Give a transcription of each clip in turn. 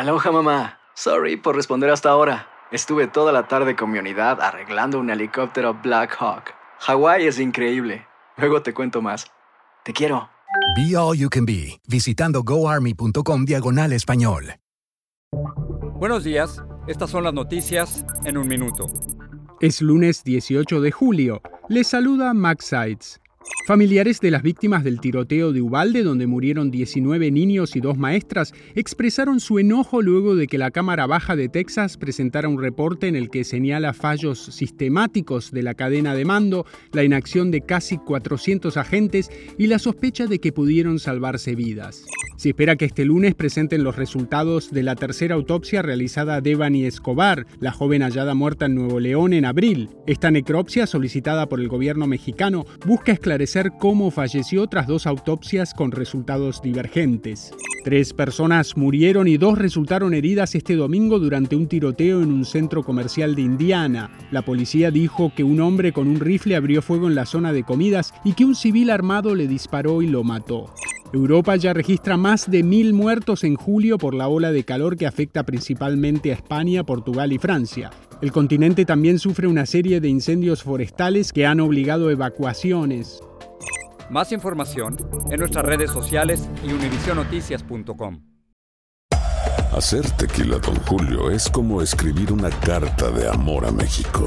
Aloha mamá. Sorry por responder hasta ahora. Estuve toda la tarde con mi unidad arreglando un helicóptero Black Hawk. Hawái es increíble. Luego te cuento más. Te quiero. Be All You Can Be, visitando goarmy.com diagonal español. Buenos días, estas son las noticias en un minuto. Es lunes 18 de julio. Les saluda Max Sides. Familiares de las víctimas del tiroteo de Ubalde, donde murieron 19 niños y dos maestras, expresaron su enojo luego de que la Cámara Baja de Texas presentara un reporte en el que señala fallos sistemáticos de la cadena de mando, la inacción de casi 400 agentes y la sospecha de que pudieron salvarse vidas. Se espera que este lunes presenten los resultados de la tercera autopsia realizada a Devani Escobar, la joven hallada muerta en Nuevo León en abril. Esta necropsia, solicitada por el gobierno mexicano, busca esclarecer cómo falleció tras dos autopsias con resultados divergentes. Tres personas murieron y dos resultaron heridas este domingo durante un tiroteo en un centro comercial de Indiana. La policía dijo que un hombre con un rifle abrió fuego en la zona de comidas y que un civil armado le disparó y lo mató. Europa ya registra más de mil muertos en julio por la ola de calor que afecta principalmente a España, Portugal y Francia. El continente también sufre una serie de incendios forestales que han obligado evacuaciones. Más información en nuestras redes sociales y univisionoticias.com. Hacer tequila, Don Julio, es como escribir una carta de amor a México.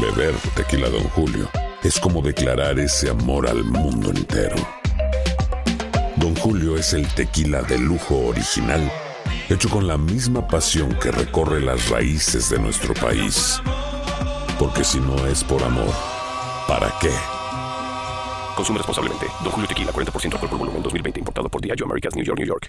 Beber tequila, Don Julio es como declarar ese amor al mundo entero. Don Julio es el tequila de lujo original, hecho con la misma pasión que recorre las raíces de nuestro país. Porque si no es por amor, ¿para qué? Consume responsablemente. Don Julio Tequila, 40% alcohol por volumen, 2020. Importado por Diageo Americas, New York, New York.